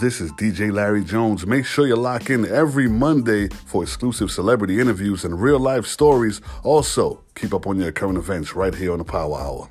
This is DJ Larry Jones. Make sure you lock in every Monday for exclusive celebrity interviews and real life stories. Also, keep up on your current events right here on the Power Hour.